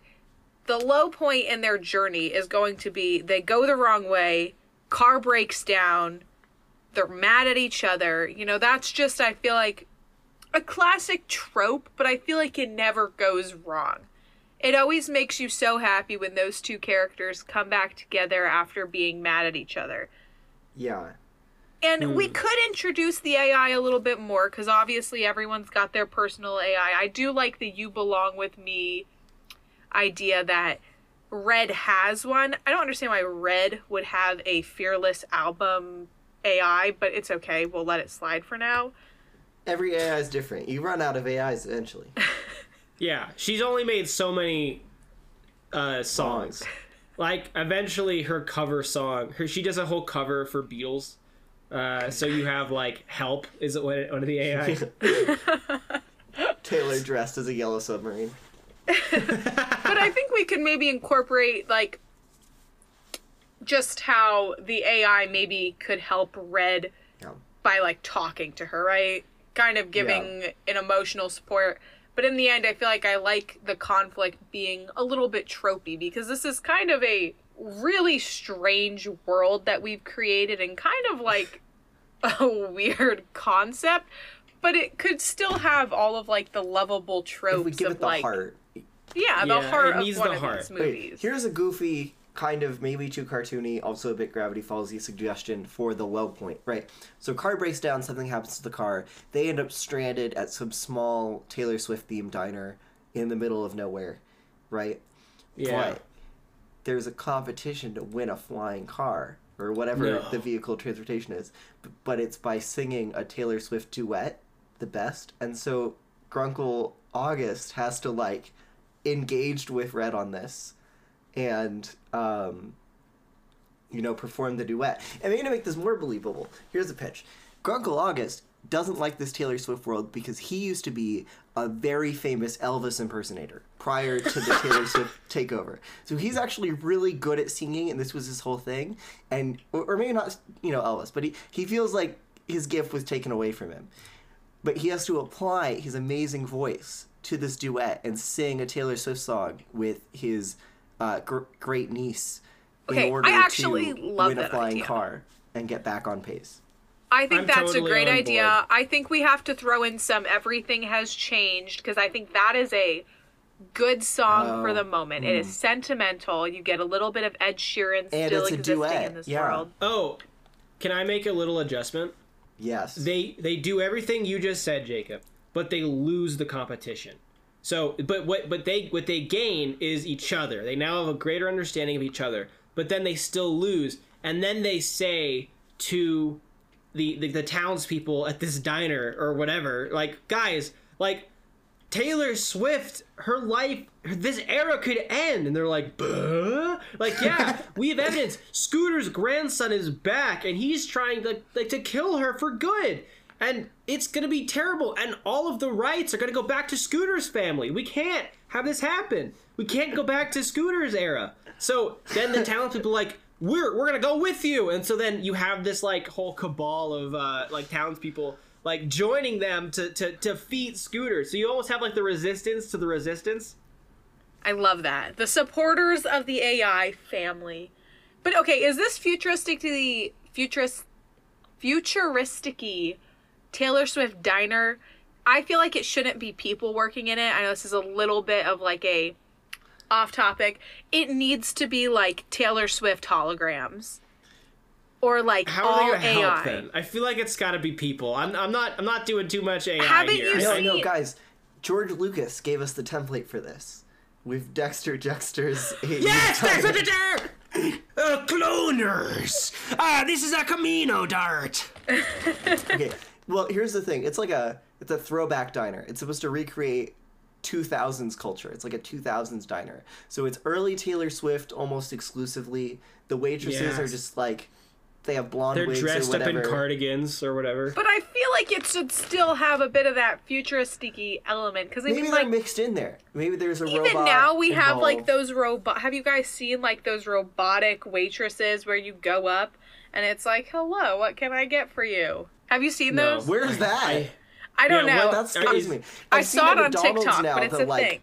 the low point in their journey is going to be they go the wrong way, car breaks down, they're mad at each other. You know, that's just I feel like a classic trope, but I feel like it never goes wrong. It always makes you so happy when those two characters come back together after being mad at each other. yeah. And we hmm. could introduce the AI a little bit more because obviously everyone's got their personal AI. I do like the you belong with me idea that Red has one. I don't understand why Red would have a fearless album AI, but it's okay. We'll let it slide for now. Every AI is different. You run out of AIs eventually. yeah she's only made so many uh songs like eventually her cover song her she does a whole cover for beatles uh so you have like help is it one one of the ai Taylor dressed as a yellow submarine. But I think we could maybe incorporate like just how the AI maybe could help Red Yeah. by like talking to her, right? Kind of giving an emotional support. But in the end, I feel like I like the conflict being a little bit tropey because this is kind of a really strange world that we've created and kind of like a weird concept. But it could still have all of like the lovable tropes If we give of it the like heart, Yeah, the Yeah, heart it of needs one the of heart. these Wait, movies. here's a goofy, kind of maybe too cartoony, also a bit Gravity Fallsy suggestion for the low point. Right. So car breaks down, something happens to the car. They end up stranded at some small Taylor Swift themed diner in the middle of nowhere. Right. Yeah. But there's a competition to win a flying car or whatever No. the vehicle transportation is, but it's by singing a Taylor Swift duet, the best. And so Grunkle August has to like engaged with Red on this and um you know perform the duet. And they're gonna make this more believable. Here's the pitch. Grunkle August doesn't like this Taylor Swift world because he used to be a very famous Elvis impersonator prior to the Taylor Swift takeover. So he's actually really good at singing, and this was his whole thing. And or, or maybe not, you know, Elvis, but he he feels like his gift was taken away from him. But he has to apply his amazing voice to this duet and sing a Taylor Swift song with his uh, gr- great niece Okay, in order I actually to love win a flying idea. car and get back on pace. I think I'm that's totally a great idea. board. I think we have to throw in some everything has changed because I think that is a good song for Oh, the moment. It is sentimental. You get a little bit of Ed Sheeran And still it's a existing duet, in this yeah. world. Oh, can I make a little adjustment? Yes. They they do everything you just said, Jacob, but they lose the competition. So, but what but they what they gain is each other. They now have a greater understanding of each other. But then they still lose, and then they say to the the, the townspeople at this diner or whatever, like guys, like Taylor Swift, her life, this era could end, and they're like, "Buh?" like, yeah, we have evidence. Scooter's grandson is back, and he's trying to like to kill her for good, and it's gonna be terrible. And all of the rights are gonna go back to Scooter's family. We can't have this happen. We can't go back to Scooter's era. So then the townspeople are like. We're, we're gonna go with you, and so then you have this like whole cabal of uh, like townspeople like joining them to, to, to defeat Scooter. So you almost have like the resistance to the resistance. I love that. The supporters of the AI family. But okay, is this futuristic to the futurist futuristic Taylor Swift diner? I feel like it shouldn't be people working in it. I know this is a little bit of like a off topic. It needs to be like Taylor Swift holograms. Or like How all are they AI. help then? I feel like it's got to be people. I'm, I'm not I'm not doing too much AI Haven't here. you no, seen- no, guys. George Lucas gave us the template for this. With Dexter Jettster's. Yes, Dexter what they're uh, cloners. Ah, this is a Kamino dart. okay. Well, here's the thing. It's like a it's a throwback diner. It's supposed to recreate 2000s culture. It's like a 2000s diner. So it's early Taylor Swift almost exclusively. The waitresses Yes. are just like they have blonde They're wigs dressed or up in cardigans or whatever. But I feel like it should still have a bit of that futuristic element. Because I Maybe mean, they're like, mixed in there. Maybe there's a even robot. now we have like those robot have you guys seen like those robotic waitresses where you go up and it's like hello what can i get for you have you seen No. those Where's that? I- i don't Yeah, know what- that scares me. i I've seen saw at it on McDonald's tiktok now but it's the, a like, thing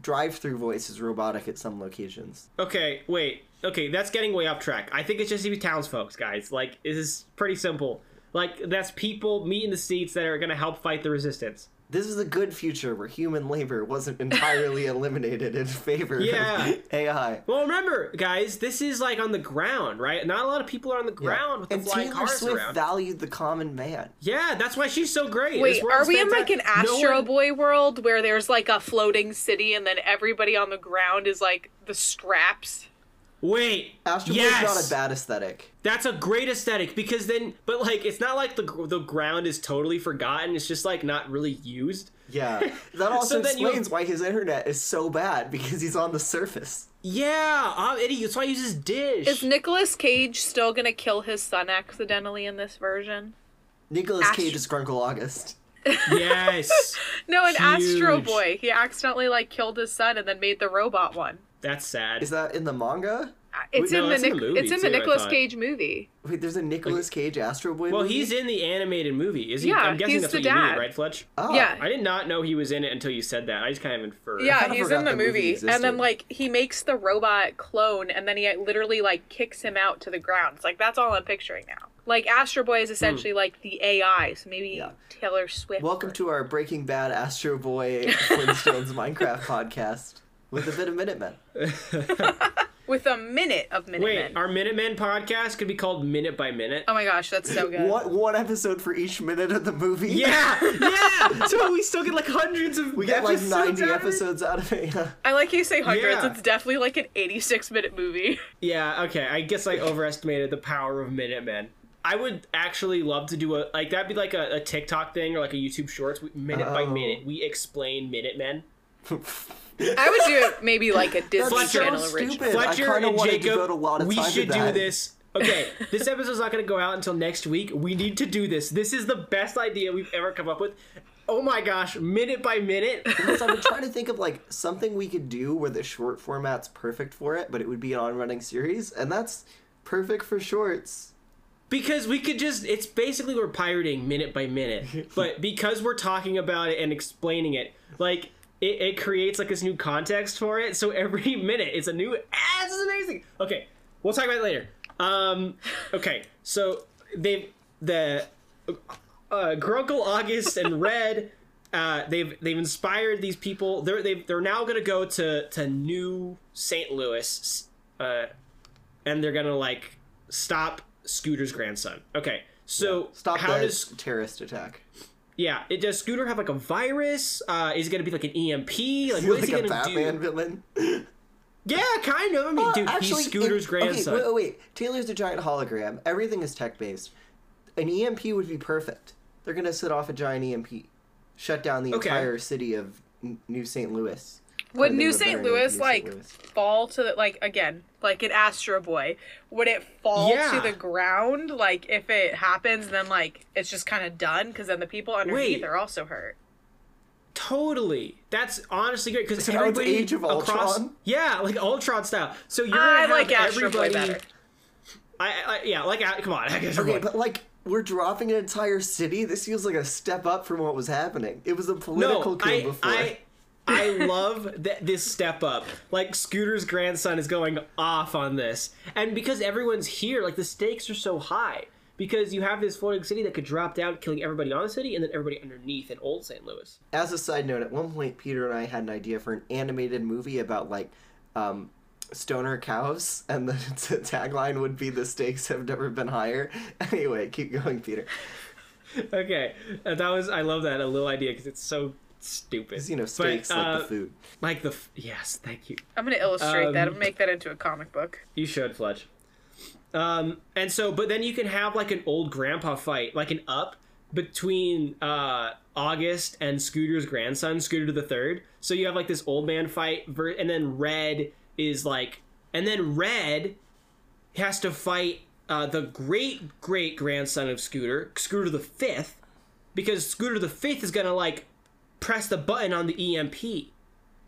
Drive-through voice is robotic at some locations. Okay, wait. Okay, that's getting way off track. I think it's just to be townsfolk, guys. Like, this is pretty simple. Like, that's people meeting the seats that are gonna help fight the resistance. This is a good future where human labor wasn't entirely eliminated in favor Yeah. of AI. Well, remember, guys, this is like on the ground, right? Not a lot of people are on the ground with the and flying Taylor cars Swift around. valued the common man. yeah, that's why she's so great. wait are world's we in like an fantastic. No astro one- boy world where there's like a floating city and then everybody on the ground is like the scraps Wait, Astro Boy's yes, not a bad aesthetic. that's a great aesthetic because then, but like, it's not like the the ground is totally forgotten. It's just like not really used. Yeah. That also then you- explains why his internet is so bad because he's on the surface. Yeah, uh, Eddie, that's why he uses dish. is Nicolas Cage still gonna kill his son accidentally in this version Nicolas Astro- Cage is Grunkle August. yes, no in Astro Boy he accidentally like killed his son and then made the robot one that's sad. Is that in the manga? Uh, it's no, in the it's in the movie, it's in the I Nicolas. Cage movie. Wait, there's a Nicolas Cage Astro Boy Well, movie? he's in the animated movie. Is he? Yeah, I'm guessing he's that's the what you dad. mean, right, Fletch? Oh. Yeah. I did not know he was in it until you said that. I just kind of inferred. Yeah, kinda he's in the that movie movie, and then like he makes the robot clone, and then he literally like kicks him out to the ground. It's like that's all I'm picturing now. Like Astro Boy is essentially hmm. like the AI, so maybe. Yeah. Taylor Swift. Welcome to our Breaking Bad Astro Boy Flintstones Minecraft podcast. With a bit of Minutemen. With a minute of Minutemen. Wait, our Minutemen podcast could be called Minute by Minute. oh my gosh, that's so good. What one episode for each minute of the movie. Yeah, yeah. So we still get like hundreds of We get like 90 out episodes out of it. yeah. I like you say hundreds. Yeah. It's definitely like an 86 minute movie. Yeah, okay. I guess I overestimated the power of Minutemen. I would actually love to do a like that'd be like a, a TikTok thing or like a YouTube Shorts, we- minute by Oh. minute. We explain Minutemen. I would do it maybe like a Disney That's so Channel original. stupid. I Fletcher kinda and wanted to Jacob, a lot of we should do this. Okay, this episode's not going to go out until next week. We need to do this. This is the best idea we've ever come up with. Oh my gosh, minute by minute. Because I've been trying to think of like something we could do where the short format's perfect for it, but it would be an on-running series, and that's perfect for shorts. Because we could just, it's basically we're pirating minute by minute. But because we're talking about it and explaining it, like, it, it creates like this new context for it. So every minute it's a new, ah, this is amazing. Okay, we'll talk about it later. Um, okay, so they, the, uh, Grunkle August and Red, uh, they've they've inspired these people. They're they they're now gonna go to to New St. Louis, uh, and they're gonna like stop Scooter's grandson. Okay, so Stop how does terrorist attack. Yeah? It, does Scooter have like a virus? Uh, is it gonna be like an EMP? Like what is like he a gonna Batman do? villain. Yeah, kind of. I mean, dude, Actually, he's Scooter's it- grandson. Okay, wait, wait, wait. Taylor's a giant hologram. Everything is tech based. An EMP would be perfect. They're gonna set off a giant EMP, shut down the Okay. entire city of New St. Louis. Would New St. Louis New like Louis. fall to the like again like an Astro Boy? Would it fall Yeah. to the ground? Like if it happens, then like it's just kind of done because then the people underneath Wait. are also hurt. Totally. That's honestly great because So now it's everybody Age of across, Ultron? yeah, like Ultron style. So you're gonna I have like Astro Boy everybody. better. I, I yeah, like uh, come on. Okay, but like we're dropping an entire city. This feels like a step up from what was happening. It was a political no, coup I, before. I I love that this step up. Like Scooter's grandson is going off on this, and because everyone's here, like the stakes are so high. Because you have this floating city that could drop down, killing everybody on the city, and then everybody underneath in Old St. Louis. As a side note, at one point, Peter and I had an idea for an animated movie about like um, stoner cows, and the, the tagline would be "The stakes have never been higher." Anyway, keep going, Peter. Okay, uh, that was I love that a little idea because it's so stupid. 'Cause, you know, But, stakes like uh, the food. Like the f- yes, thank you. I'm gonna illustrate that Um, and make that into a comic book. You should, Fletch. Um, and so, but then you can have like an old grandpa fight, like an up between uh, August and Scooter's grandson, Scooter the Third. So you have like this old man fight, ver- and then Red is like, and then Red has to fight uh, the great great grandson of Scooter, Scooter the Fifth, because Scooter the Fifth is gonna like press the button on the EMP.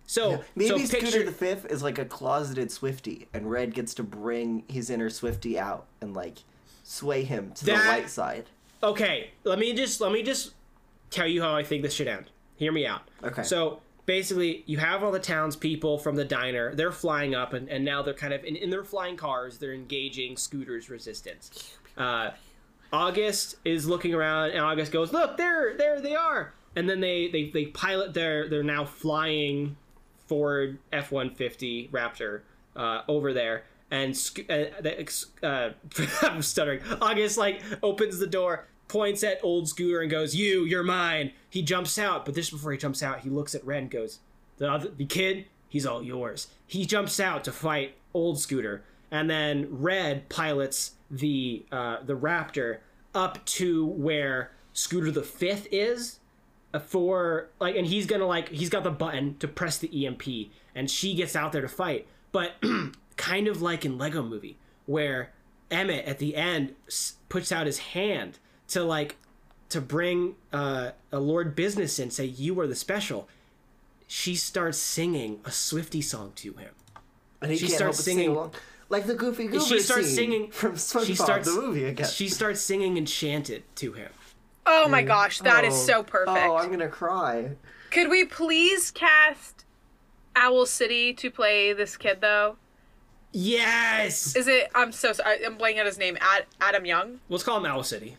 So Maybe so Scooter picture the Fifth is like a closeted Swifty, and Red gets to bring his inner Swifty out and like sway him to the That- light side. okay let me just let me just tell you how i think this should end hear me out Okay. so basically you have all the townspeople from the diner they're flying up and, and now they're kind of in, in their flying cars they're engaging scooter's resistance uh, august is looking around and august goes look there there they are and then they they, they pilot their they're now flying ford f-150 raptor uh, over there and uh, uh, I'm stuttering. August like opens the door, points at old Scooter, and goes, "You, you're mine." He jumps out, but just before he jumps out, he looks at Red and goes, "The other, the kid, he's all yours." He jumps out to fight old Scooter, and then Red pilots the uh, the Raptor up to where Scooter the Fifth is, for like and he's gonna like he's got the button to press the EMP and she gets out there to fight but kind of like in Lego movie where Emmet at the end s- puts out his hand to like to bring uh, a Lord Business in say you are the special she starts singing a Swifty song to him And he She starts singing- sing. Like the Goofy Goober she starts singing from SpongeBob she starts the movie again. she starts singing Enchanted to him Oh my gosh, that is Oh. so perfect. Oh, I'm gonna cry. Could we please cast Owl City to play this kid though? yes Is it? I'm so sorry. I'm blanking out his name. Ad, Adam Young. let's call him Owl City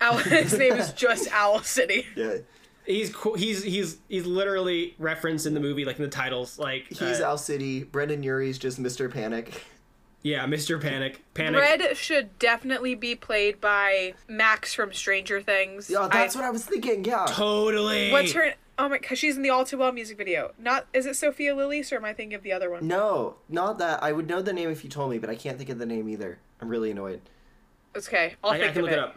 Owl, his name is just Owl City. Yeah. He's co- he's he's he's literally referenced in the movie, like in the titles, like He's uh, Al City. Brendon Urie's just Mr. Panic. Yeah, Mr. Panic, Panic. Red should definitely be played by Max from Stranger Things. Yeah, that's I- what I was thinking. Yeah. Totally. What's her? Oh my, cause she's in the All Too Well music video. Not is it Sophia Lillis or am I thinking of the other one? No, not that. I would know the name if you told me, but I can't think of the name either. I'm really annoyed. It's okay. I'll I, I think can of look it. it up.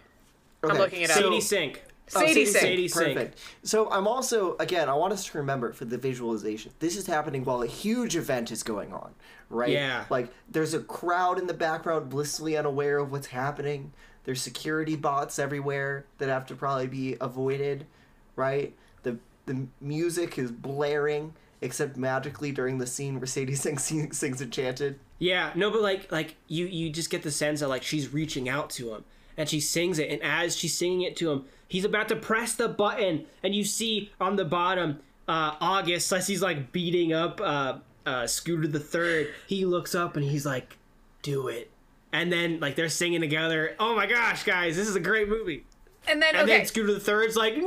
Okay, I'm looking it up. so- Sadie Sink. Oh, Sadie Sink. Sadie Sink. Perfect. So I'm also again, I want us to remember for the visualization. This is happening while a huge event is going on, right? Yeah. Like there's a crowd in the background blissfully unaware of what's happening. There's security bots everywhere that have to probably be avoided, right? The the music is blaring, except magically during the scene where Sadie sings, sings, sings Enchanted. Yeah, no, but like like you you just get the sense that like she's reaching out to him and she sings it and as she's singing it to him, he's about to press the button and you see on the bottom uh August as he's like beating up uh uh Scooter the Third, he looks up and he's like, Do it. And then like they're singing together. Oh my gosh, guys, this is a great movie. And then And okay, then Scooter the Third's like, No,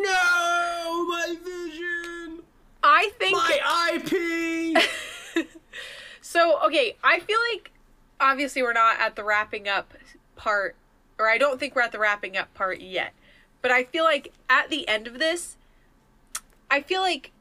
my vision, I think my IP. so. Okay, I feel like obviously we're not at the wrapping up part, or I don't think we're at the wrapping up part yet. But I feel like at the end of this, I feel like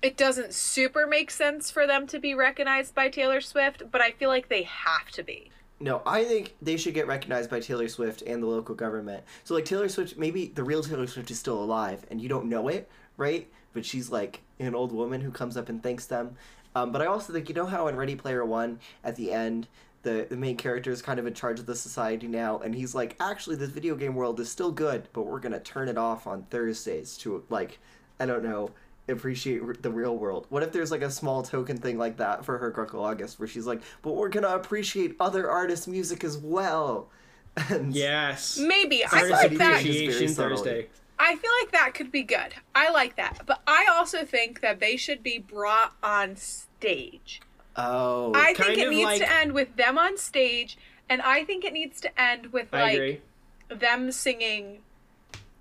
it doesn't super make sense for them to be recognized by Taylor Swift, but I feel like they have to be. No, I think they should get recognized by Taylor Swift and the local government. So, like, Taylor Swift, maybe the real Taylor Swift is still alive and you don't know it, right? But she's like an old woman who comes up and thanks them. Um, but I also think, you know how in Ready Player One, at the end, the, the main character is kind of in charge of the society now, and he's like, actually, this video game world is still good, but we're going to turn it off on Thursdays to, like, I don't know, appreciate r- the real world. What if there's like a small token thing like that for her Grunkle August, where she's like, but we're gonna appreciate other artists' music as well. And yes. Maybe I feel like that. Appreciation. Thursday. I feel like that could be good. I like that. But I also think that they should be brought on stage. Oh, I kind think it of needs like- to end with them on stage, and I think it needs to end with I like agree. them singing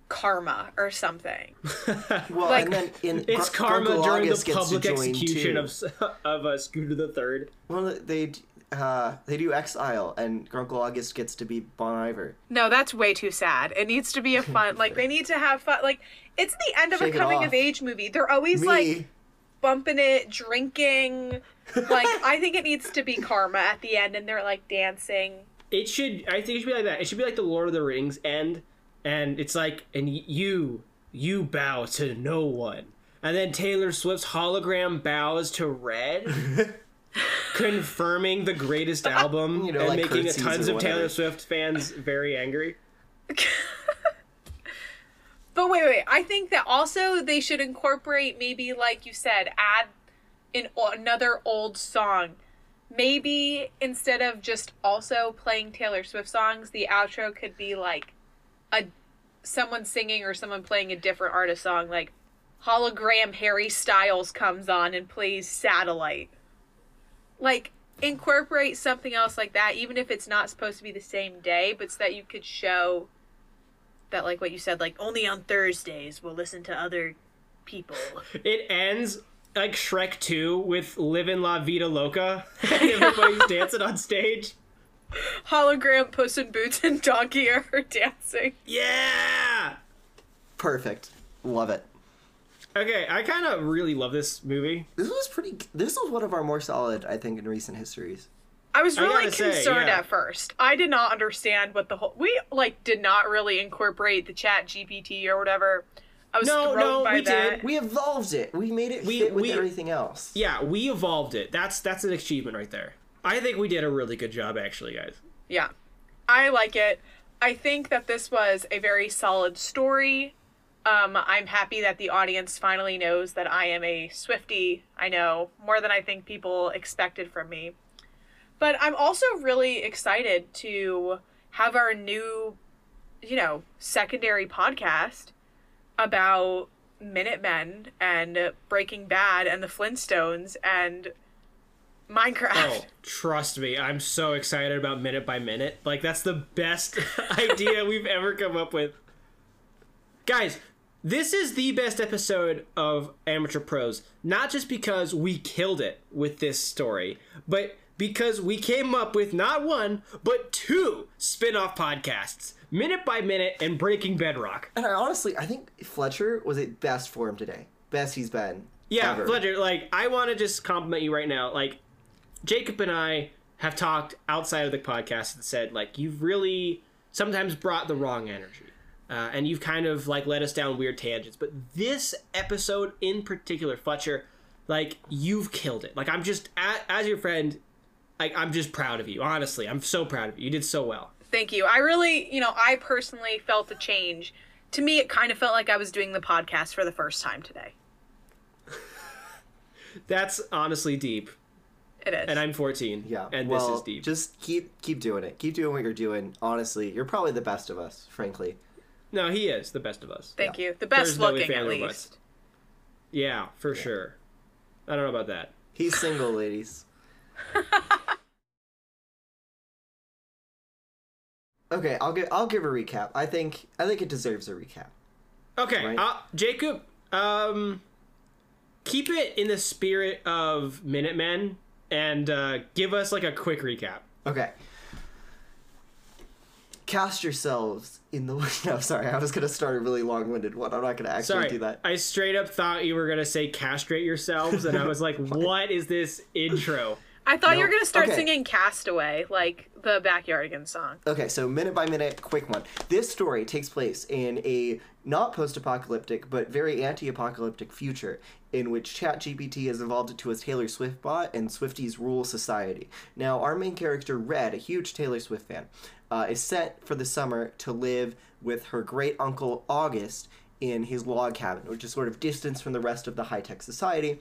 karma or something. well, like- and then in It's Gr- karma Grunkle during August the public execution of of uh, Scooter the Third. Well, they uh, they do Exile, and Grunkle August gets to be Bon Iver. No, that's way too sad. It needs to be a fun like they need to have fun like it's the end of Shake a coming of age movie. They're always Me, like bumping it, drinking. Like I think it needs to be karma at the end and they're like dancing. It should. I think it should be like that. It should be like the Lord of the Rings end, and it's like, and you you bow to no one, and then Taylor Swift's hologram bows to Red. confirming the greatest album You know, and like making tons of Taylor. Swift fans very angry. But wait, wait. I think that also they should incorporate maybe like you said, add in another old song. Maybe instead of just also playing Taylor Swift songs, the outro could be like a someone singing or someone playing a different artist song like hologram Harry Styles comes on and plays Satellite. Like incorporate something else like that even if it's not supposed to be the same day, but so that you could show that like what you said like only on thursdays we'll listen to other people It ends like Shrek 2 with Livin' La Vida Loca. and Everybody's dancing on stage. hologram puss in boots and donkey are dancing Yeah! perfect. Love it. Okay, I kind of really love this movie. This was pretty. This was one of our more solid, I think, in recent histories. i was really gotta say, concerned yeah. at first i did not understand what the whole we like did not really incorporate the chat gpt or whatever i was No, no, by we that did. We evolved it. We made it We- fit with we- everything else. Yeah, we evolved it. That's that's an achievement right there. I think we did a really good job, actually, guys. yeah i like it i think that this was a very solid story um, i'm happy that the audience finally knows that i am a swifty i know more than i think people expected from me but i'm also really excited to have our new you know secondary podcast about minutemen and breaking bad and the flintstones and minecraft Oh, trust me, I'm so excited about Minute by Minute. Like that's the best idea we've ever come up with. Guys, this is the best episode of Amateur Prose, not just because we killed it with this story, but because we came up with not one, but two spin off podcasts Minute by Minute and Breaking Bedrock. And I honestly, I think Fletcher was at best for him today. Best he's been. Yeah, ever. Fletcher, like, I want to just compliment you right now. Like, Jacob and I have talked outside of the podcast and said, like, you've really sometimes brought the wrong energy. Uh, and you've kind of like led us down weird tangents. But this episode in particular, Fletcher, like you've killed it. Like I'm just as, as your friend, like I'm just proud of you. Honestly, I'm so proud of you. You did so well. Thank you. I really, you know, I personally felt a change. To me, it kind of felt like I was doing the podcast for the first time today. That's honestly deep. It is. And I'm 14. Yeah. And well, this is deep. Just keep keep doing it. Keep doing what you're doing. Honestly, you're probably the best of us, frankly. No, he is the best of us. Thank yeah. you. The best There's no looking, ifs, at ands, or buts. least. Yeah, for sure. I don't know about that. He's single, ladies. Okay, I'll give I'll give a recap. I think I think it deserves a recap. Okay, Right. uh, Jacob, um, keep it in the spirit of Minutemen and uh, give us like a quick recap. Okay. Cast yourselves in the no. Sorry, I was gonna start a really long-winded one. I'm not gonna actually Sorry, do that. I straight up thought you were gonna say castrate yourselves, and I was like, "What is this intro?" I thought you were going to start Okay. singing Castaway, like the Backyardigans song. Okay, so minute by minute, quick one. This story takes place in a not post-apocalyptic but very anti-apocalyptic future in which ChatGPT has evolved into a Taylor Swift bot and Swifties rule society. Now, our main character, Red, a huge Taylor Swift fan, uh, is sent for the summer to live with her great uncle August in his log cabin, which is sort of distanced from the rest of the high-tech society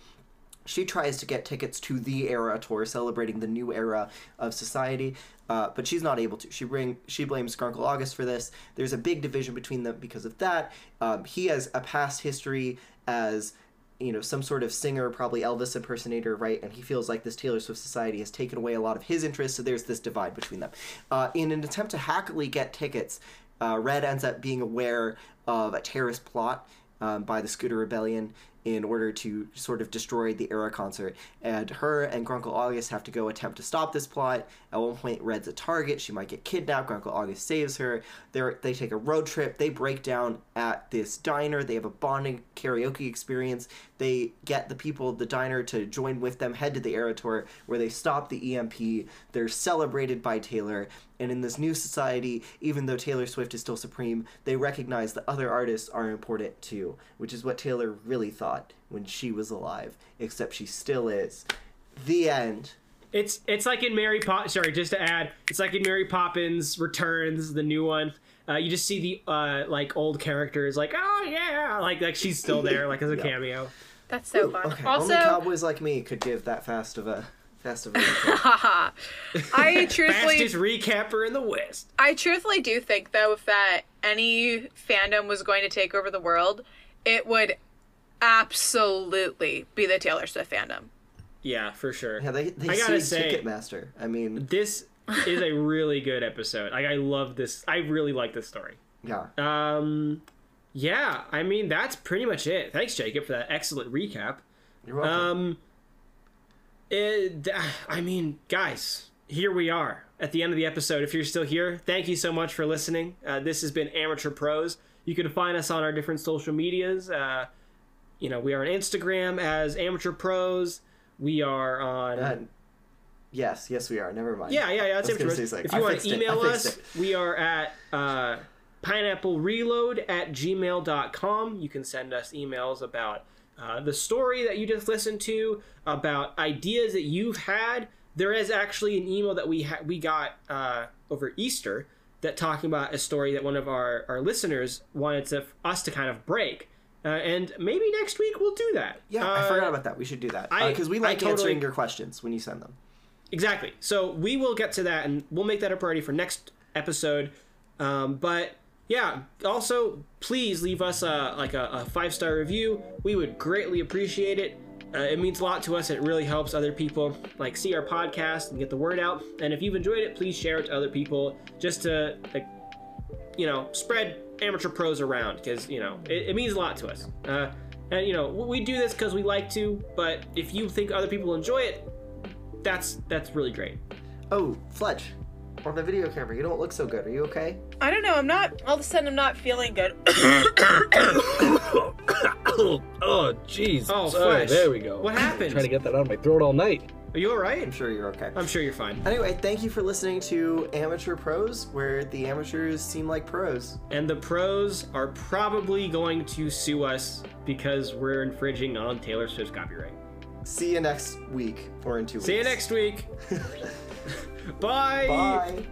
she tries to get tickets to the era tour celebrating the new era of society uh, but she's not able to. She bring she blames grunkle august for this. There's a big division between them because of that. Um, he has a past history as you know some sort of singer probably elvis impersonator right? And he feels like this taylor swift society has taken away a lot of his interests so there's this divide between them. Uh, in an attempt to hackily get tickets uh, red ends up being aware of a terrorist plot um, by the Scooter Rebellion in order to sort of destroy the Era concert. And her and Grunkle August have to go attempt to stop this plot. At one point, Red's a target. She might get kidnapped. Grunkle August saves her. They're, they take a road trip. They break down at this diner. They have a bonding karaoke experience. They get the people of the diner to join with them, head to the Era tour, where they stop the EMP. They're celebrated by Taylor. And in this new society, even though Taylor Swift is still supreme, they recognize that other artists are important too, which is what Taylor really thought when she was alive, except she still is. The end. It's it's like in Mary Pop. Sorry, just to add, it's like in Mary Poppins Returns, the new one. Uh, you just see the uh, like old characters, like oh yeah, like like she's still there, like as a Yeah. cameo. That's so fun. Okay, also, only cowboys like me could give that fast of a fast of a. recap. haha. I truthfully, Fastest recapper in the West. I truthfully do think though, if that any fandom was going to take over the world, it would absolutely be the Taylor Swift fandom. Yeah, for sure. yeah, they they I gotta sued say- Ticketmaster. I mean, This is a really good episode. Like I love this. I really like this story. yeah. Um, yeah. I mean that's pretty much it. Thanks, Jacob, for that excellent recap. You're welcome. Um, it, I mean, guys, here we are at the end of the episode. If you're still here, thank you so much for listening. Uh, this has been Amateur Prose. You can find us on our different social medias. Uh, you know, we are on Instagram as Amateur Prose. We are on. Uh, yes, yes, we are. Never mind. yeah, yeah, yeah. That's Amateur Prose. If you I want to email us, we are at uh, pineapplereload at gmail.com. You can send us emails about uh, the story that you just listened to, about ideas that you've had. There is actually an email that we ha- we got uh, over Easter that talking about a story that one of our, our listeners wanted to, us to kind of break. Uh, and maybe next week we'll do that. Yeah, I Uh, forgot about that. We should do that I- because we I like totally- answering your questions when you send them. Exactly. So we will get to that, and we'll make that a priority for next episode. Um, but yeah, also please leave us a like a, a five star review. We would greatly appreciate it. Uh, it means a lot to us. It really helps other people like see our podcast and get the word out. And if you've enjoyed it, please share it to other people, just to like, you know, spread amateur prose around because you know it, it means a lot to us. Uh, and you know we do this because we like to, but if you think other people enjoy it, that's that's really great. Oh, Fletch, on the video camera, you don't look so good. Are you okay? I don't know. I'm not. All of a sudden, I'm not feeling good. oh, jeez. Oh, Sorry, Flesh. there we go. What happened? Trying to get that out of my throat all night. Are you all right? I'm sure you're okay. I'm sure you're fine. Anyway, thank you for listening to Amateur Prose, where the amateurs seem like pros. And the pros are probably going to sue us because we're infringing on Taylor Swift's copyright. See you next week or in two weeks. See you next week. Bye. Bye.